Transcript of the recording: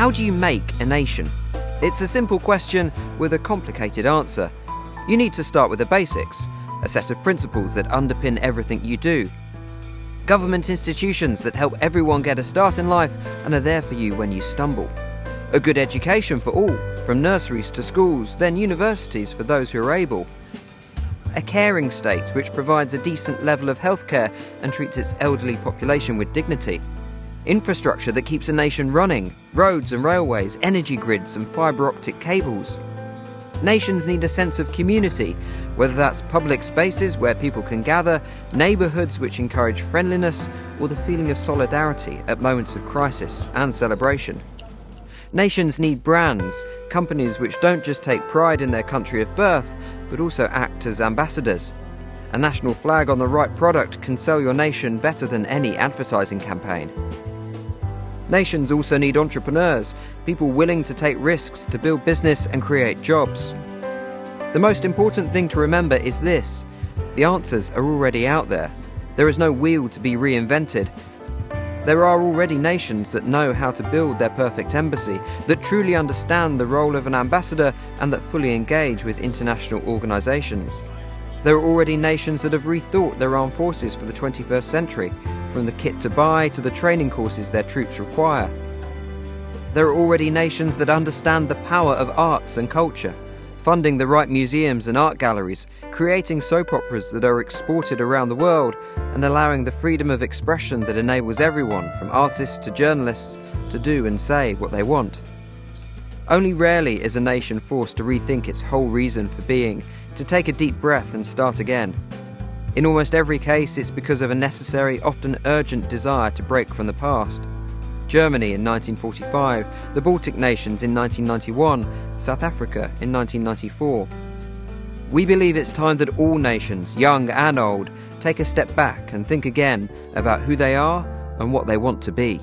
How do you make a nation? It's a simple question with a complicated answer. You need to start with the basics, a set of principles that underpin everything you do. Government institutions that help everyone get a start in life and are there for you when you stumble. A good education for all, from nurseries to schools, then universities for those who are able. A caring state which provides a decent level of healthcare and treats its elderly population with dignity infrastructure that keeps a nation running, roads and railways, energy grids and fibre optic cables. Nations need a sense of community, whether that's public spaces where people can gather, neighbourhoods which encourage friendliness, or the feeling of solidarity at moments of crisis and celebration. Nations need brands, companies which don't just take pride in their country of birth, but also act as ambassadors. A national flag on the right product can sell your nation better than any advertising campaign. Nations also need entrepreneurs, people willing to take risks to build business and create jobs. The most important thing to remember is this the answers are already out there. There is no wheel to be reinvented. There are already nations that know how to build their perfect embassy, that truly understand the role of an ambassador, and that fully engage with international organisations. There are already nations that have rethought their armed forces for the 21st century, from the kit to buy to the training courses their troops require. There are already nations that understand the power of arts and culture, funding the right museums and art galleries, creating soap operas that are exported around the world, and allowing the freedom of expression that enables everyone, from artists to journalists, to do and say what they want. Only rarely is a nation forced to rethink its whole reason for being to take a deep breath and start again. In almost every case, it's because of a necessary, often urgent desire to break from the past. Germany in 1945, the Baltic nations in 1991, South Africa in 1994. We believe it's time that all nations, young and old, take a step back and think again about who they are and what they want to be.